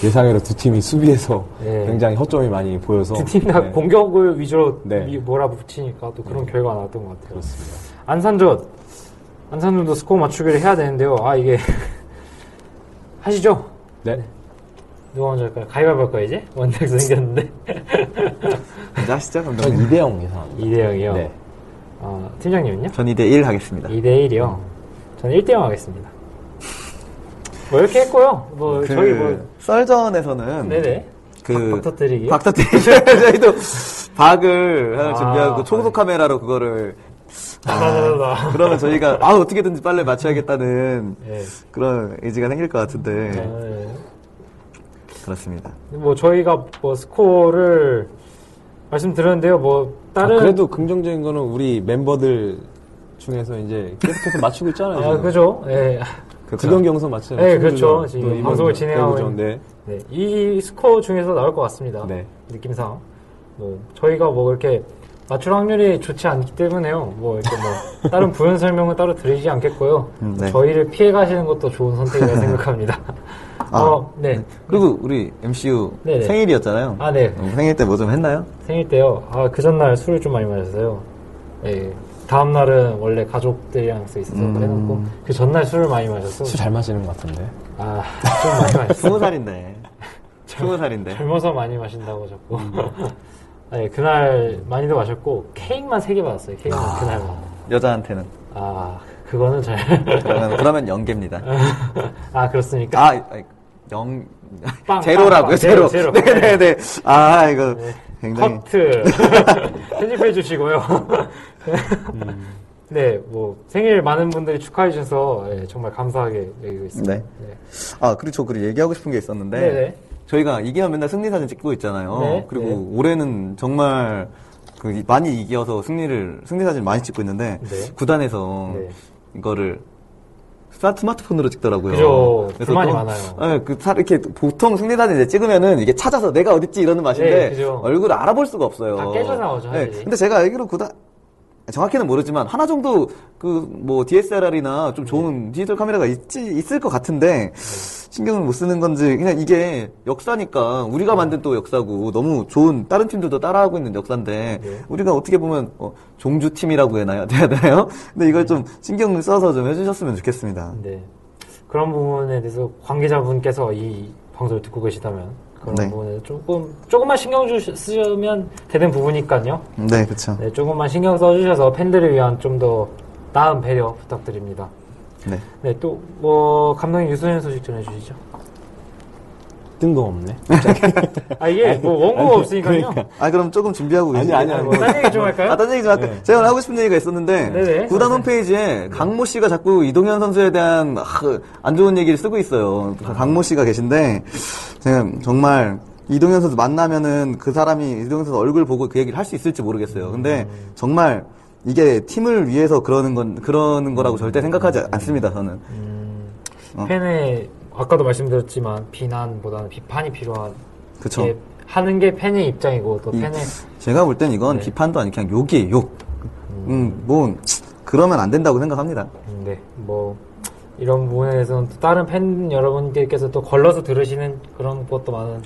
예상외로 두 팀이 수비에서 네. 굉장히 허점이 많이 보여서 두 팀다 네. 공격을 위주로 네. 미- 몰아붙이니까 또 그런 결과가 나왔던 것 같아요. 그렇습니다. 안산전. 안산전도 스코어 맞추기를 해야 되는데요. 아, 이게. 하시죠? 네. 누가 먼저 할까요? 가위바위보 할까요, 이제? 원택스 생겼는데. 이제 하시죠, 전 감독님. 2대 0 예상합니다. 2대0이요. 네. 어, 팀장님은요? 전 2대1 하겠습니다. 2대1이요. 저는 1대0 하겠습니다. 뭐 이렇게 했고요. 뭐 그, 저희 뭐 썰전에서는. 네네. 그, 박 터뜨리기. 박 터뜨리 저희도 박을 하나 아, 준비하고 청소 카메라로 그거를. 나나나나. 그러면 저희가, 아, 어떻게든지 빨리 맞춰야겠다는 네. 그런 의지가 생길 것 같은데. 네. 그렇습니다. 뭐 저희가 뭐 스코어를 말씀드렸는데요. 뭐 아, 다른 그래도 긍정적인 거는 우리 멤버들 중에서 이제 계속해서 맞추고 있잖아요. 아. 그죠? 예. 두 경기 연속 맞추잖아요. 네, 그렇죠. 충주전, 지금 방송을 진행하고 대구전, 네. 네. 이 스코어 중에서 나올 것 같습니다. 네. 느낌상. 뭐 저희가 뭐 이렇게 맞출 확률이 좋지 않기 때문에요. 뭐 이렇게 뭐 다른 부연 설명은 따로 드리지 않겠고요. 음, 네. 저희를 피해 가시는 것도 좋은 선택이라고 생각합니다. 아, 어, 네. 그리고 우리 MCU 네네. 생일이었잖아요. 아, 네. 어, 생일 때 뭐 좀 했나요? 생일 때요. 아, 그 전날 술을 좀 많이 마셨어요. 예. 다음 날은 원래 가족들이랑 서 있어서 음. 해놓고 그 전날 술을 많이 마셔서 술잘 마시는 것 같은데. 아, 좀 많이 마셨어요. 스무 살인데. 스무 살인데. 젊어서 많이 마신다고 자꾸. 네, 그날 많이도 마셨고 케이크만 3개 받았어요. 케이크만 그날만. 여자한테는. 아, 그거는 잘. 그러면, 그러면 연계입니다. 아, 그렇습니까? 아, 영, 빵, 제로라고요, 빵, 제로. 제로, 제로. 네네 네. 아, 이거 굉장히. 커트. 편집해 주시고요. 네, 뭐 생일 많은 분들이 축하해 주셔서 예, 정말 감사하게 여기고 있습니다. 네. 아, 그리고 저 그리고 얘기하고 싶은 게 있었는데. 네네. 저희가 이기면 맨날 승리 사진 찍고 있잖아요. 네, 그리고 네. 올해는 정말 그 많이 이겨서 승리를 승리 사진 많이 찍고 있는데 네. 구단에서 네. 이거를 스마- 스마트폰으로 찍더라고요. 그죠. 그래서 불만이 또, 많아요. 예, 그 사- 이렇게 보통 승리 사진 이제 찍으면은 이게 찾아서 내가 어딨지 이러는 맛인데 네. 얼굴을 알아볼 수가 없어요. 다 깨져 나오죠, 네. 근데 제가 알기로 구단 정확히는 모르지만 하나 정도 그 뭐 DSLR이나 좀 좋은 디지털 카메라가 있지 있을 것 같은데 신경을 못 쓰는 건지 그냥 이게 역사니까 우리가 만든 또 역사고 너무 좋은 다른 팀들도 따라하고 있는 역사인데 네. 우리가 어떻게 보면 어, 종주 팀이라고 해야 해야 되나요? 근데 이걸 좀 신경을 써서 좀 해주셨으면 좋겠습니다. 네. 그런 부분에 대해서 관계자분께서 이 방송을 듣고 계시다면 그런 네. 부분에 조금 조금만 신경 주 쓰면 되는 부분이니까요. 네, 그렇죠. 네, 조금만 신경 써주셔서 팬들을 위한 좀 더 나은 배려 부탁드립니다. 네. 네, 또 뭐 감독님 유소년 소식 전해주시죠. 뜬금없네. 아 이게 뭐 원고가 없으니까요. 아 그럼 조금 준비하고 아니, 계시죠? 아니, 아니. 뭐, 딴 얘기 좀 할까요? 아, 딴 얘기 좀 할까? 네. 제가 오늘 하고 싶은 얘기가 있었는데, 네네. 구단 홈페이지에 강모 씨가 자꾸 이동현 선수에 대한 아, 안 좋은 얘기를 쓰고 있어요. 강모 씨가 계신데, 제가 정말 이동현 선수 만나면은 그 사람이 이동현 선수 얼굴 보고 그 얘기를 할 수 있을지 모르겠어요. 근데 정말 이게 팀을 위해서 그러는 건, 그러는 거라고 절대 생각하지 않습니다, 저는. 어. 팬의 아까도 말씀드렸지만 비난보다는 비판이 필요한 그쵸. 게 하는 게 팬의 입장이고 또 이- 팬의 제가 볼 땐 이건 네. 비판도 아니고 그냥 욕이에요, 욕. 음, 뭐, 그러면 안 된다고 생각합니다. 음, 네, 뭐 이런 부분에 대해서는 또 다른 팬 여러분들께서 또 걸러서 들으시는 그런 것도 많은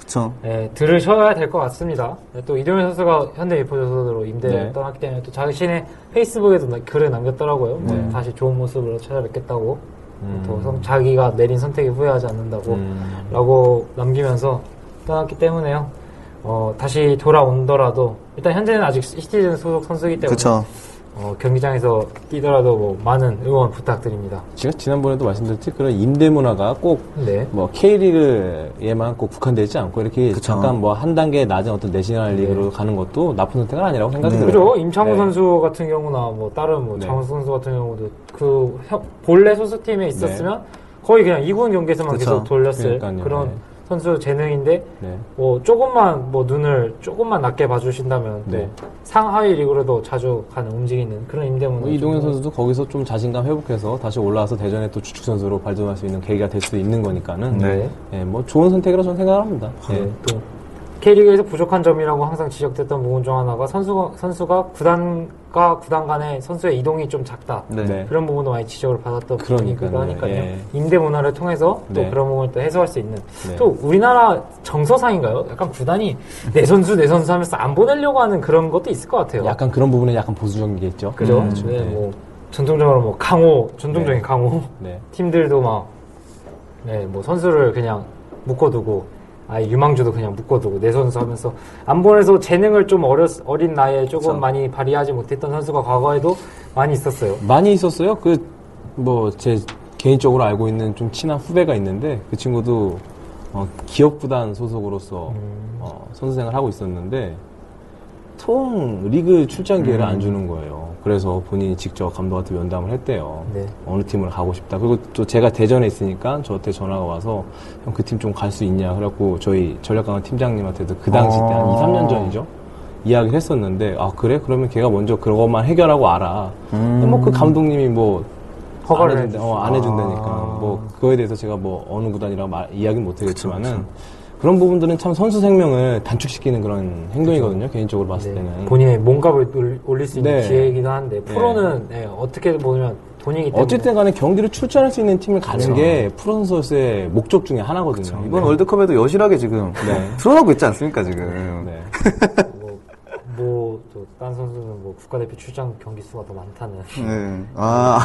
그쵸. 예, 들으셔야 될 것 같습니다. 네, 또 이동현 선수가 현대 위포조선으로 임대를 네. 떠났기 때문에 또 자신의 페이스북에도 나- 글을 남겼더라고요. 뭐 네. 다시 좋은 모습으로 찾아뵙겠다고 음. 또 성- 자기가 내린 선택에 후회하지 않는다고 음. 라고 남기면서 떠났기 때문에요. 어, 다시 돌아온더라도 일단 현재는 아직 시티즌 소속 선수이기 때문에 그쵸. 어, 경기장에서 뛰더라도 뭐 많은 응원 부탁드립니다. 제가 지난번에도 말씀드렸듯이 그런 임대 문화가 꼭 네. 뭐 K리그에만 꼭 국한되어 있지 않고 이렇게 그쵸. 잠깐 뭐 한 단계 낮은 어떤 내셔널 리그로 가는 것도 나쁜 선택은 아니라고 생각이 들어요. 그죠? 임창우 네. 선수 같은 경우나 뭐 다른 뭐 네. 장수 선수 같은 경우도 그 혀- 본래 소속팀에 있었으면 거의 그냥 2군 경기에서만 그쵸. 계속 돌렸을 그러니까요. 그런 네. 선수 재능인데 네. 뭐 조금만 뭐 눈을 조금만 낮게 봐주신다면 네. 또 상하위 리그로도 자주 가는 움직이는 그런 임대문화 뭐 이동현 선수도 거기서 좀 자신감 회복해서 다시 올라와서 대전에 또 주축 선수로 발전할 수 있는 계기가 될 수도 있는 거니까는 네. 예, 뭐 좋은 선택이라고 저는 생각합니다. 예. 네, 또 K리그에서 부족한 점이라고 항상 지적됐던 부분 중 하나가 선수가, 선수가 구단과 구단 간의 선수의 이동이 좀 작다. 네. 네. 그런 부분도 많이 지적을 받았던. 부분이기도 하니까요. 예. 임대 문화를 통해서 또 네. 그런 부분을 또 해소할 수 있는. 네. 또 우리나라 정서상인가요? 약간 구단이 내 선수 내 선수 하면서 안 보내려고 하는 그런 것도 있을 것 같아요. 약간 그런 부분에 약간 보수적인 게 있죠. 그죠? 음, 네, 네. 뭐 전통적으로 뭐 강호, 전통적인 네. 강호 네. 팀들도 막, 네, 뭐 선수를 그냥 묶어두고, 아예 유망주도 그냥 묶어두고, 내 선수 하면서, 안 보내서 재능을 좀 어렸, 어린 나이에 조금 그쵸. 많이 발휘하지 못했던 선수가 과거에도 많이 있었어요. 많이 있었어요. 그 뭐 제 개인적으로 알고 있는 좀 친한 후배가 있는데 그 친구도 어, 기업 구단 소속으로서 음. 어, 선수 생활을 하고 있었는데 통 리그 출장 기회를 음. 안 주는 거예요. 그래서 본인이 직접 감독한테 면담을 했대요. 네. 어느 팀을 가고 싶다. 그리고 또 제가 대전에 있으니까 저한테 전화가 와서 형 그 팀 좀 갈 수 있냐. 그래갖고 저희 전략강화 팀장님한테도 그 당시 때한 아. 2, 3년 전이죠. 이야기를 했었는데 아 그래? 그러면 걔가 먼저 그것만 해결하고 알아. 음. 뭐그 감독님이 뭐 허가를 안, 해준다. 어, 안 해준다니까. 아. 뭐 그거에 대해서 제가 뭐 어느 구단이라고 말, 이야기는 못하겠지만은 그 런 부분들은 참 선수 생명을 단축시키는 그런 행동이거든요. 개인적으로 봤을 네. 때는. 본인의 몸값을 올- 올릴 수 있는 네. 기회이기도 한데, 프로는 네, 어떻게 보면 돈이기 때문에. 어쨌든 간에 경기를 출전할 수 있는 팀을 가는 그쵸. 게 프로 선수의 목적 중에 하나거든요. 이번 네. 월드컵에도 여실하게 지금 네. 드러나고 있지 않습니까, 지금. 네. 뭐, 뭐, 또, 딴 선수는 뭐, 국가대표 출장 경기 수가 더 많다는. 네. 아,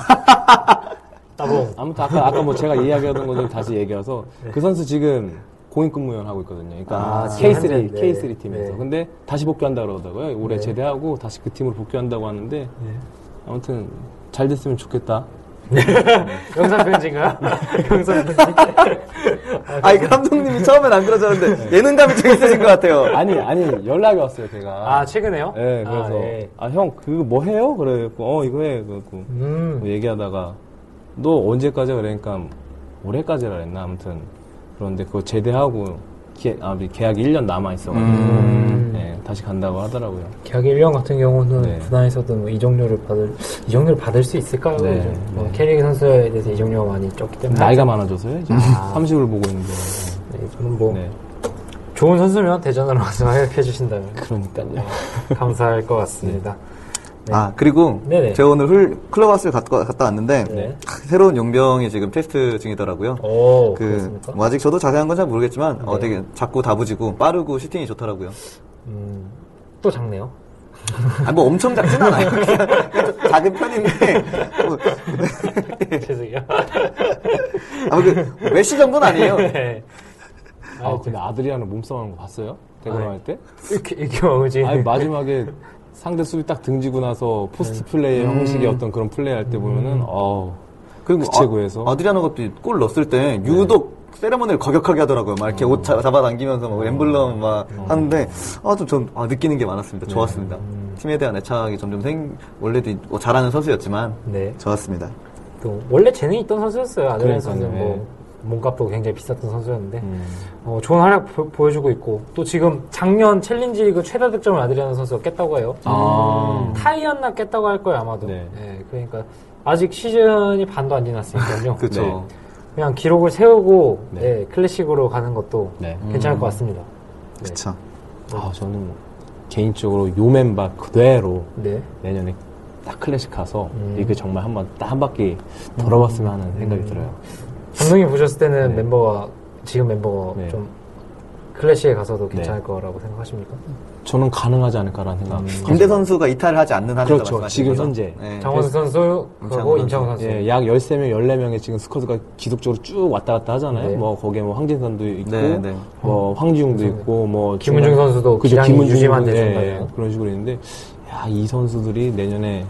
따봉. 아무튼 아까 아까 뭐 제가 이야기하던 것들 다시 얘기해서 네. 그 선수 지금 공인 근무원 하고 있거든요. 그러니까 아, K3 네. K3 팀에서. 네. 근데 다시 복귀한다 그러더라고요. 올해 네. 제대하고 다시 그 팀으로 복귀한다고 하는데 아무튼 잘 됐으면 좋겠다. 영상 편지인가요? 영상 편지. 아 이 감독님이 처음엔 안 그러셨는데 예능감이 좀 있으신 것 같아요. 아니 아니 연락이 왔어요 걔가. 아, 최근에요? 네, 그래서 아, 예. 아형 그거 뭐 해요? 그래 어 이거 해 그래갖고 음. 뭐 얘기하다가 너 언제까지 그러니까 올해까지라 그랬나 아무튼 그런데 그거 제대하고 계, 아, 계약이 1년 남아 있어가지고 음. 네, 다시 간다고 하더라고요. 계약 1년 같은 경우는 네. 구단에서도 뭐 이적료를 받을 이적료를 받을 수 있을까요? 네, 요즘? 뭐 네. 캐리그 선수에 대해서 이적료가 많이 적기 때문에 나이가 많아져서요. 이제 아. 30을 보고 있는데. 네, 저는 뭐 네. 좋은 선수면 대전으로 와서 활약해 주신다면 그러니까요. 감사할 것 같습니다. 네. 아 그리고 네네. 제가 오늘 훌, 클럽하우스를 갔다, 갔다 왔는데 네. 새로운 용병이 지금 테스트 중이더라고요. 오, 그? 뭐 아직 저도 자세한 건 잘 모르겠지만 어, 네. 되게 작고 다부지고 빠르고 슈팅이 좋더라고요. 음, 또 작네요. 아, 뭐 엄청 작진 않아요. 작은 편인데 뭐, 죄송해요. 아, 그 메시 정도는 아니에요. 네. 아, 근데 아드리아는 몸싸움 하는 거 봤어요? 대건할 아니. 때? 이렇게 이렇게 막으지. 아니, 마지막에 상대 수비 딱 등지고 나서 포스트 플레이 형식의 어떤 그런 플레이 할 때 보면은, 어우, 그리고 구체구에서. 아, 아드리아노가 또 골 넣었을 때 유독 세레머니를 거격하게 하더라고요. 막 이렇게 옷 잡- 잡아당기면서 막 엠블럼 막 하는데 아주 좀 아, 느끼는 게 많았습니다. 좋았습니다. 팀에 대한 애착이 점점 생 원래도 뭐 잘하는 선수였지만 네. 좋았습니다. 또 원래 재능이 있던 선수였어요. 그러니까요, 선수는 뭐 네. 몸값도 굉장히 비쌌던 선수였는데 음. 어, 좋은 활약 보, 여주고 있고 또 지금 작년 챌린지 리그 최다 득점을 아드리안 선수가 깼다고 해요. 아. 타이였나 깼다고 할 거예요 아마도. 네. 네, 그러니까 아직 시즌이 반도 안 지났으니까요. 그렇죠. 네. 그냥 기록을 세우고 네. 네, 클래식으로 가는 것도 네. 괜찮을 것 같습니다. 그쵸. 아, 저는 개인적으로 요 멤버 그대로 네. 내년에 딱 클래식 가서 음. 리그 정말 한번 딱 한 바퀴 돌아봤으면 하는 생각이 들어요. 감독님 보셨을 때는 네. 멤버가 지금 멤버가 네. 좀 클래식에 가서도 네. 괜찮을 거라고 생각하십니까? 저는 가능하지 않을까라는 생각. 김대 선수가 이탈을 하지 않는 한에서 그렇죠. 지금 거죠? 현재. 네. 장원수 선수 그리고. 임창훈 선수. 예, 약 13명, 14명의 지금 스쿼드가 기속적으로 쭉 왔다 갔다 하잖아요. 네. 뭐, 거기에 뭐, 황진선도 있고, 네, 네. 뭐, 황지웅도. 있고, 뭐, 김문중 중간- 선수도 그죠, 김문중 유지만 선수, 돼준다면. 예, 그런 식으로 있는데, 야, 이 선수들이 내년에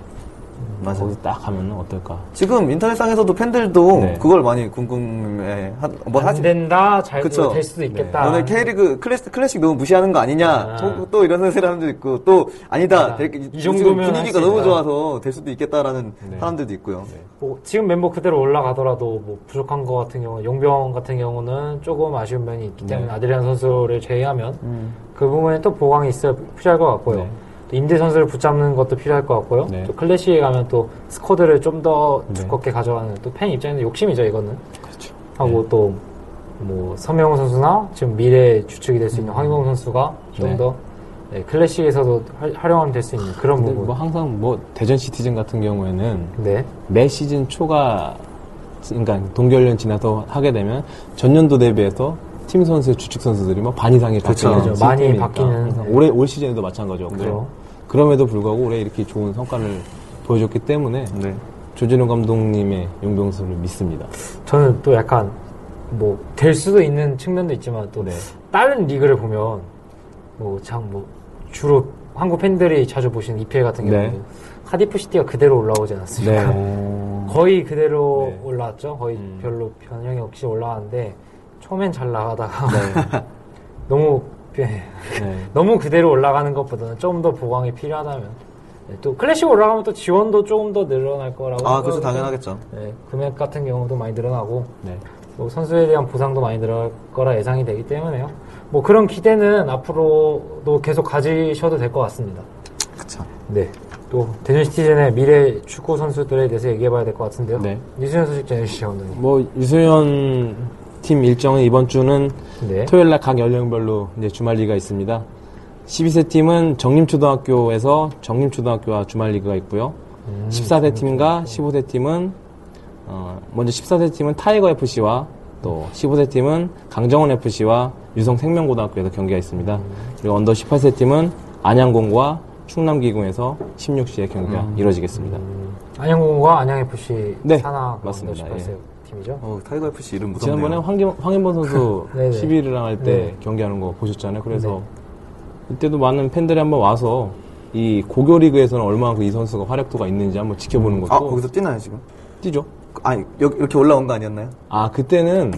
맞아요. 거기 딱 가면 어떨까. 지금 인터넷상에서도 팬들도 네. 그걸 많이 궁금해. 하, 뭐 안 하지? 된다, 잘 그쵸. 될 수도 있겠다. 너네 K리그 클래식, 클래식 너무 무시하는 거 아니냐? 아. 또, 또 이런 사람도 있고, 또 아니다. 아, 될- 이 정도면 분위기가 너무. 좋아서 될 수도 있겠다라는 네. 사람들도 있고요. 뭐 지금 멤버 그대로 올라가더라도 뭐 부족한 것 같은 경우, 용병 같은 경우는 조금 아쉬운 면이 있기 때문에 네. 아드리안 선수를 제외하면 그 부분에 또 보강이 있어야 필요할 것 같고요. 네. 또 임대 선수를 붙잡는 것도 필요할 것 같고요. 네. 또 클래식에 가면 또 스쿼드를 좀더 네. 두껍게 가져가는 또 팬 입장에서 욕심이죠 이거는. 그렇죠. 하고 또뭐 서명훈 선수나 지금 미래 주축이 될 수 있는 황희봉 선수가 좀 네. 더 네, 클래식에서도 활- 활용이 될수 있는 그런 부분. 뭐 항상 뭐, 대전 시티즌 같은 경우에는 네. 매 시즌 초가 그러니까 동계훈련 지나서 하게 되면 전년도 대비해서 팀 선수의 주축 선수들이 뭐반 이상이 그쵸. 바뀌는. 많이 바뀌는, 네. 올해 올 시즌에도 마찬가지였고 그죠. 그럼에도 불구하고 올해 이렇게 좋은 성과를 보여줬기 때문에 네. 조진호 감독님의 용병수를 믿습니다. 저는 또 약간 뭐 될 수도 있는 측면도 있지만 또 네. 다른 리그를 보면 뭐 참뭐 주로 한국 팬들이 자주 보시는 EPL 같은 네. 경우도 카디프 시티가 그대로 올라오지 않았습니까? 거의 그대로 네. 올라왔죠. 거의 음. 별로 변형이 없이 올라왔는데 처음엔 잘 나가다가 네. 너무 예, 네. 너무 그대로 올라가는 것보다는 좀 더 보강이 필요하다면 네, 또 클래식 올라가면 또 지원도 조금 더 늘어날 거라고 아. 생각하고 당연하겠죠. 네, 금액 같은 경우도 많이 늘어나고 네. 또 선수에 대한 보상도 많이 늘어날 거라 예상이 되기 때문에요. 뭐 그런 기대는 앞으로도 계속 가지셔도 될 것 같습니다. 그쵸. 네. 또 대전 시티즌의 미래 축구 선수들에 대해서 얘기해봐야 될 것 같은데요. 네. 유소년 소식 전해주시죠, 감독님. 뭐 유소년 팀 일정은 이번 주는 네. 토요일 날 각 연령별로 이제 주말 리그가 있습니다. 12세 팀은 정림초등학교에서 정림초등학교와 주말 리그가 있고요. 음, 14세 팀과 15세 팀은 어, 먼저 14세 팀은 타이거 FC와 또 15세 팀은 강정원 FC와 유성 생명고등학교에서 경기가 있습니다. 음. 그리고 언더 18세 팀은 안양공고와 충남기공에서 16시에 경기가 음. 이루어지겠습니다. 안양공고가 안양FC 네, 산하 맞습니다. 18세 예. 팀이죠. 어, 타이거 FC 이름 무섭네요. 지난번에 황인범 선수 네네. 11위랑 할때 네. 경기하는 거 보셨잖아요. 그래서 네. 이때도 많은 팬들이 한번 와서 이 고교 리그에서는 얼마나 이 선수가 활약도가 있는지 한번 지켜보는 것도 아, 거기서 뛰나요, 지금? 뛰죠. 아니, 여기, 이렇게 올라온 거 아니었나요? 아 그때는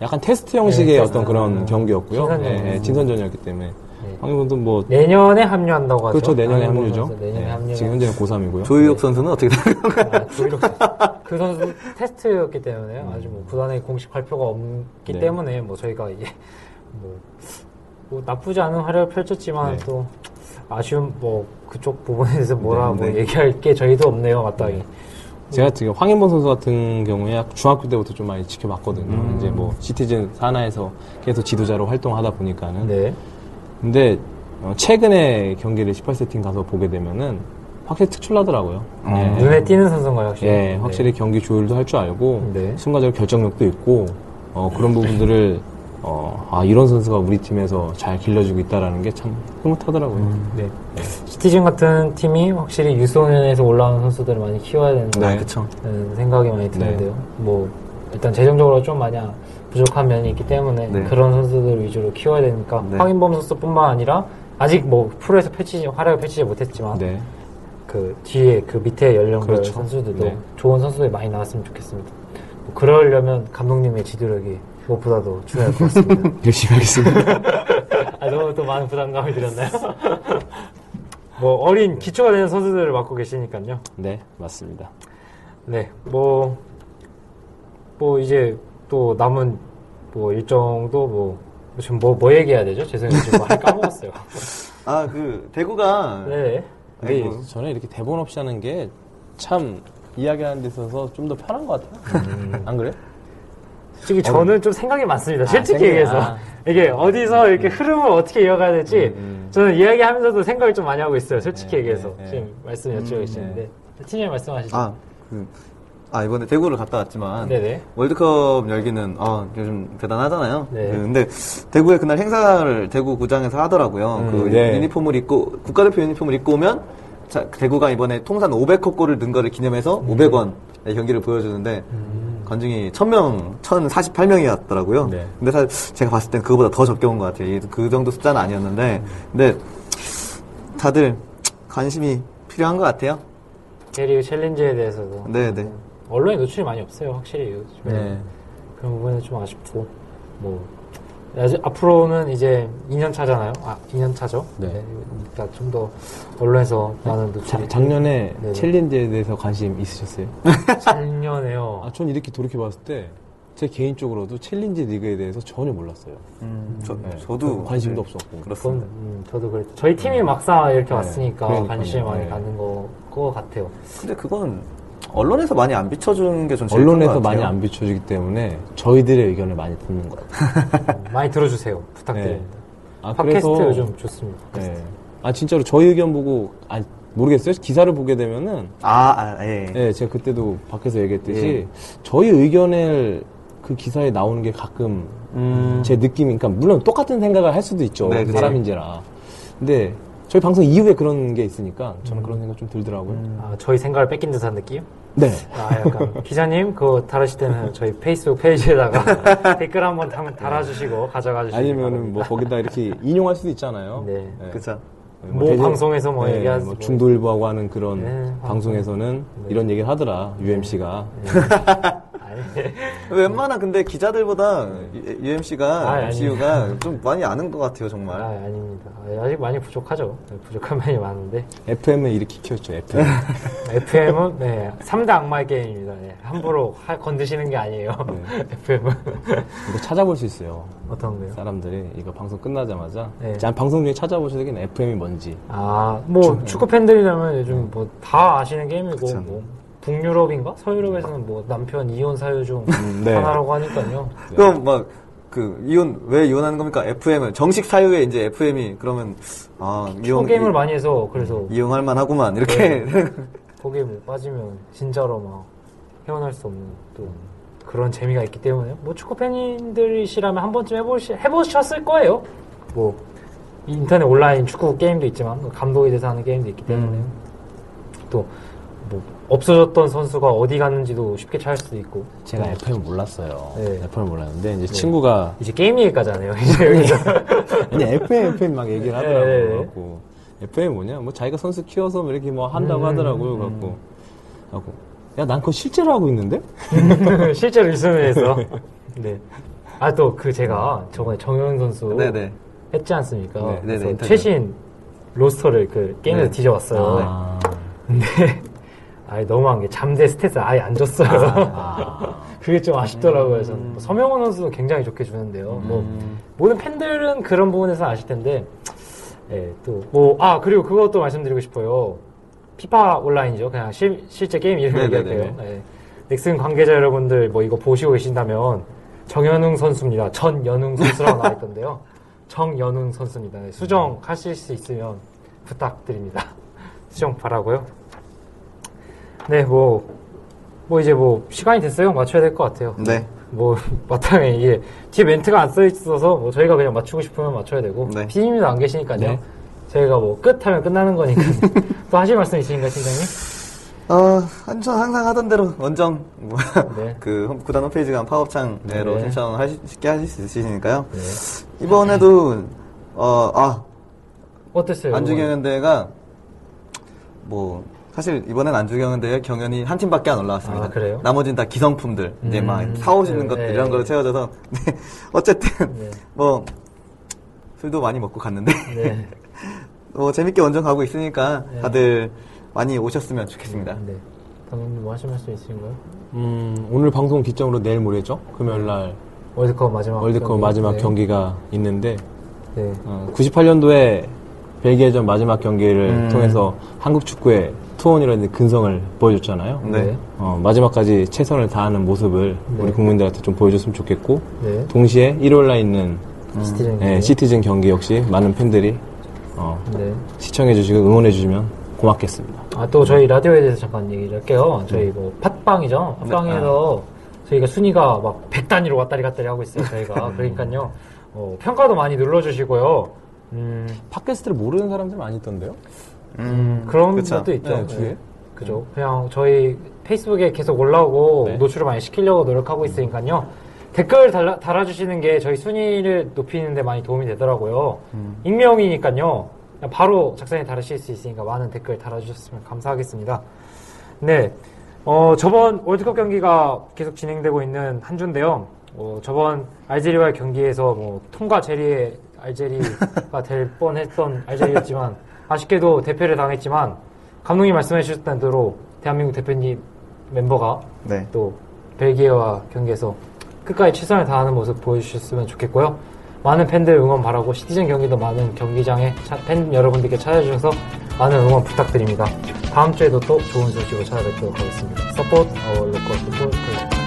약간 테스트 형식의 네, 어떤. 그런 경기였고요. 친선전. 네, 네, 친선전이었기 때문에 네. 황인범도 뭐 내년에 합류한다고 하죠. 그렇죠 내년에 합류죠. 내년에 네, 합류. 지금 현재는 고3이고요. 조유혁 선수는 어떻게 생각해요? 아, 조이록 선수. 그 선수 테스트였기 때문에 아직 뭐 구단의 공식 발표가 없기 네. 때문에 뭐 저희가 이제 뭐, 뭐 나쁘지 않은 활약을 펼쳤지만 네. 또 아쉬운 뭐 그쪽 부분에서 뭐라 네, 뭐 네. 얘기할 게 저희도 없네요, 마땅히. 제가 지금 황인범 선수 같은 경우에 중학교 때부터 좀 많이 지켜봤거든요. 음. 이제 뭐 시티즌 산하에서 계속 지도자로 활동하다 보니까는. 네. 근데 어, 최근에 경기를 18세팅 가서 보게 되면은 확실히 특출나더라고요. 예. 눈에 띄는 선수인가요, 확실히? 예, 확실히 경기 조율도 할 줄 알고 네. 순간적으로 결정력도 있고 어, 그런 부분들을 어, 아 이런 선수가 우리 팀에서 잘 길러주고 있다라는 게 참 흐뭇하더라고요. 네. 시티즌 같은 팀이 확실히 유소년에서 올라오는 선수들을 많이 키워야 되는 네. 그쵸. 생각이 많이 드는데요. 뭐 일단 재정적으로 좀 많이 부족한 면이 있기 때문에 네. 그런 선수들 위주로 키워야 되니까 네. 황인범 선수뿐만 아니라 아직 뭐 프로에서 펼치지 활약을 펼치지 못했지만 네. 그 뒤에 그 밑에 연령별 그렇죠. 선수들도 네. 좋은 선수들이 많이 나왔으면 좋겠습니다. 뭐 그러려면 감독님의 지도력이 무엇보다도 중요할 것 같습니다. 열심히 하겠습니다. 아, 너무 또 많은 부담감을 드렸나요? 뭐 어린 기초가 되는 선수들을 맡고 계시니까요. 네, 맞습니다. 네, 뭐, 뭐 이제 또 남은 뭐 일정도 뭐, 지금 뭐, 뭐 얘기해야 되죠? 죄송해요. 지금 말 까먹었어요. 아, 그, 대구가. 네. 아이고. 저는 이렇게 대본 없이 하는 게 참 이야기하는 데 있어서 좀 더 편한 것 같아요. 안 그래? 솔직히 저는 좀 생각이 많습니다. 솔직히 생각이- 얘기해서. 아. 이게 어디서 이렇게 흐름을 어떻게 이어가야 될지 음, 음. 저는 이야기하면서도 생각을 좀 많이 하고 있어요. 솔직히 네, 얘기해서. 네, 네. 지금 말씀 여쭤보시는데. 팀장님 말씀하시죠. 아, 그, 아, 이번에 대구를 갔다 왔지만. 네네. 월드컵 열기는, 아, 요즘 대단하잖아요. 네. 그, 근데, 대구에 그날 행사를 대구 구장에서 하더라고요. 음, 그, 네. 유니폼을 입고, 국가대표 유니폼을 입고 오면, 자, 대구가 이번에 통산 500호 골을 넣은 거를 기념해서 500원의 경기를 보여주는데, 관중이 1000명, 1048명이었더라고요. 네. 근데 사실 제가 봤을 땐 그거보다 더 적게 온 것 같아요. 이- 그 정도 숫자는 아니었는데, 근데 다들 관심이 필요한 것 같아요. K리그 챌린지에 대해서도. 네네. 언론에 노출이 많이 없어요. 확실히. 네. 그런 부분은 좀 아쉽고 뭐 아직 앞으로는 이제 2년 차잖아요. 아 2년 차죠. 네. 그러니까 좀 더 언론에서 많은 자- 노출이 작년에 네네. 챌린지에 대해서 관심 있으셨어요? 작년에요. 아, 전 이렇게 돌이켜 봤을 때, 제 개인적으로도 챌린지 리그에 대해서 전혀 몰랐어요. 저, 네. 저도. 관심도 네, 없었고. 그건, 그렇습니다. 음, 저도 그랬죠. 저희 팀이 막상 이렇게 네. 왔으니까 그러니까요. 관심이 많이 네. 가는 거, 거 같아요. 근데 그건 언론에서 많이 안 비춰주는 게 전 제일 언론에서 많이 같아요. 안 비춰지기 때문에 저희들의 의견을 많이 듣는 것 같아요. 음, 많이 들어주세요. 부탁드립니다. 아, 팟캐스트 요즘 좋습니다. 네. 아, 진짜로 저희 의견 보고, 아, 모르겠어요. 기사를 보게 되면은, 아, 아, 예. 네, 제가 그때도 밖에서 얘기했듯이, 예. 저희 의견을 그 기사에 나오는 게 가끔 음, 제 느낌이, 그러니까 물론 똑같은 생각을 할 수도 있죠. 네. 사람인지라. 근데 저희 방송 이후에 그런 게 있으니까 저는 그런 생각 좀 들더라고요. 아, 저희 생각을 뺏긴 듯한 느낌? 네. 아, 약간 기자님 그거 다루실 때는 저희 페이스북 페이지에다가 댓글 한번 달- 달아주시고 가져가 주시기 아니면은 뭐 거기다 이렇게 인용할 수도 있잖아요. 네. 그쵸. 뭐 방송에서 뭐 얘기하지 뭐 뭐. 중도일보하고 하는 그런 네, 방송에서는 이런 얘기를 하더라 UMC가 웬만한 근데 기자들보다 UMC가, 아, MCU가 좀 많이 아는 것 같아요, 아, 정말. 아닙니다. 아, 아직 많이 부족하죠. 네, 부족한 면이 많은데 FM을 이렇게 키웠죠 FM. FM은 네, 3대 악마의 게임입니다. 네, 함부로 하- 건드시는 게 아니에요. FM은 이거 찾아볼 수 있어요. 어떤 거요? 사람들이 이거 방송 끝나자마자 네. 자, 방송 중에 찾아보셔야 되겠네 FM이 뭔지. 아, 뭐 축구 팬들이라면 요즘 뭐 다 아시는 게임이고 그쵸. 뭐 북유럽인가 서유럽에서는 뭐 남편 이혼 사유 중 네. 하나라고 하니까요. 그럼 막, 그, 이혼, 왜 이혼하는 겁니까? FM을. 정식 사유에 이제 FM이, 그러면, 아, 이혼. 게임을 많이 해서 그래서 이용할 만하구만, 이렇게. 거기에 뭐 빠지면 진짜로 막 헤어날 수 없는 또 그런 재미가 있기 때문에 뭐 축구 팬들이시라면 한 번쯤 해보시, 해보셨을 거예요. 뭐 인터넷 온라인 축구 게임도 있지만 그 감독에 대해서 하는 게임도 있기 때문에 또뭐 없어졌던 선수가 어디 갔는지도 쉽게 찾을 수도 있고 제가 FM을 몰랐어요. 네. FM을 몰랐는데 이제 친구가 이제 게임 얘기까지 하네요. 이제 여기서 아니 FM FM 막 얘기를 네, 하더라고요. 네. 그래갖고 FM 뭐냐? 뭐 자기가 선수 키워서 뭐 이렇게 뭐 한다고 음, 하더라고요. 그래갖고 그래갖고 야 난 그거 실제로 하고 있는데? 실제로 일선에서 네. 아 또 그 제가 저번에 정영 선수 네네. 했지 않습니까? 네. 최신 로스터를 그 게임에서 네. 뒤져왔어요. 아, 근데 아예 너무한 게 잠재 스탯을 아예 안 줬어요. 아. 그게 좀 아쉽더라고요. 그래서 뭐 서명원 선수도 굉장히 좋게 주는데요. 뭐 모든 팬들은 그런 부분에서 아실 텐데, 예, 또, 뭐, 아, 그리고 그것도 말씀드리고 싶어요. 피파 온라인이죠. 그냥 실, 실제 게임 이름. 얘기할게요. 예. 넥슨 관계자 여러분들 뭐 이거 보시고 계신다면, 정현웅 선수입니다. 전연웅 선수라고 나와 있던데요. 정연웅 선수입니다. 네, 수정 하실 수 있으면 부탁드립니다. 수정 바라고요. 네, 뭐, 뭐 이제 뭐 시간이 됐어요. 맞춰야 될 것 같아요. 네. 뭐 마땅해 이게 뒤에 멘트가 안 써 있어서 뭐 저희가 그냥 맞추고 싶으면 맞춰야 되고 네. 피디님도 안 계시니까요. 네. 저희가 뭐 끝하면 끝나는 거니까 또 하실 말씀 있으신가요, 팀장님? 어, 한- 저 항상 하던 대로 원정 뭐, 네. 그 홈- 구단 홈페이지 간 파업창으로 네. 신청하시 쉽게 하실 수 있으시니까요. 네. 이번에도 어, 아 어땠어요? 안주경연대가 뭐 사실 이번엔 안주경연대의 경연이 한 팀밖에 안 올라왔습니다. 아, 그래요? 나머지는 다 기성품들 이제 음, 막 사오시는 네, 것들 네, 이런 네. 걸로 채워져서 네, 어쨌든 네. 뭐 술도 많이 먹고 갔는데 네. 뭐 재밌게 원정 가고 있으니까 네. 다들 많이 오셨으면 좋겠습니다. 네. 감독님 뭐 하실 말씀 있으신가요? 음, 오늘 방송 기점으로 내일 모레죠? 금요일 날 월드컵 마지막 월드컵 경기. 마지막 네. 경기가 있는데 네. 어, 98년도에 벨기에전 마지막 경기를 음. 통해서 한국 축구의 투혼이라는 근성을 보여줬잖아요. 네. 어, 마지막까지 최선을 다하는 모습을 네. 우리 국민들한테 좀 보여줬으면 좋겠고 네. 동시에 일요일 날 있는 시티즌. 예, 경기. 시티즌 경기 역시 많은 팬들이 어, 네. 시청해 주시고 응원해 주시면 고맙겠습니다. 아, 또 저희 라디오에 대해서 잠깐 얘기를 할게요. 저희 뭐, 팟빵이죠. 팟빵에서 저희가 순위가 막 100단위로 왔다리 갔다리 하고 있어요, 저희가. 그러니까요. 어, 평가도 많이 눌러주시고요. 음, 팟캐스트를 모르는 사람들 많이 있던데요? 음, 그런 그쵸. 것도 있죠. 네, 주위에. 그죠. 그냥 저희 페이스북에 계속 올라오고 네. 노출을 많이 시키려고 노력하고 있으니까요. 댓글 달라, 달아주시는 게 저희 순위를 높이는데 많이 도움이 되더라고요. 익명이니까요. 그냥 바로 작성해 달으실 수 있으니까 많은 댓글 달아주셨으면 감사하겠습니다. 네. 어, 저번 월드컵 경기가 계속 진행되고 있는 한 주인데요. 어, 저번 알제리와의 경기에서 뭐 통과 제리의 알제리가 될 뻔했던 알제리였지만 아쉽게도 대패를 당했지만 감독님 말씀해 주셨던 대로 대한민국 대표팀 멤버가 네. 또 벨기에와 경기에서 끝까지 최선을 다하는 모습 보여주셨으면 좋겠고요. 많은 팬들 응원 바라고 시티즌 경기도 많은 경기장에 차- 팬 여러분들께 찾아주셔서 많은 응원 부탁드립니다. 다음 주에도 또 좋은 소식으로 찾아뵙도록 하겠습니다. Support our local football club